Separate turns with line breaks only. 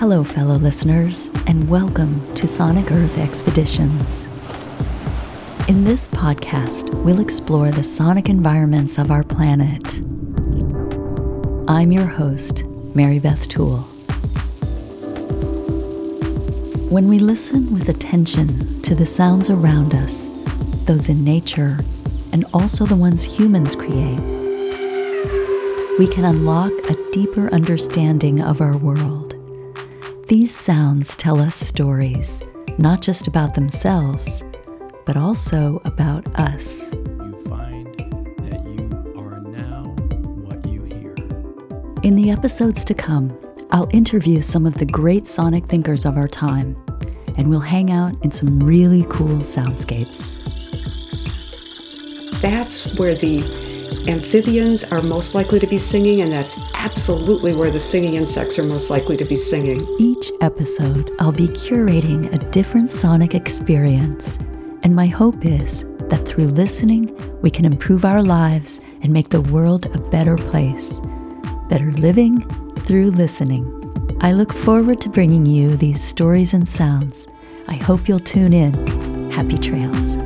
Hello, fellow listeners, and welcome to Sonic Earth Expeditions. In this podcast, we'll explore the sonic environments of our planet. I'm your host, Mary Beth Toole. When we listen with attention to the sounds around us, those in nature, and also the ones humans create, we can unlock a deeper understanding of our world. These sounds tell us stories, not just about themselves, but also about us.
You find that you are now what you hear.
In the episodes to come, I'll interview some of the great sonic thinkers of our time, and we'll hang out in some really cool soundscapes.
That's where the amphibians are most likely to be singing, and that's absolutely where the singing insects are most likely to be singing.
Each episode, I'll be curating a different sonic experience, and my hope is that through listening, we can improve our lives and make the world a better place. Better living through listening. I look forward to bringing you these stories and sounds. I hope you'll tune in. Happy trails.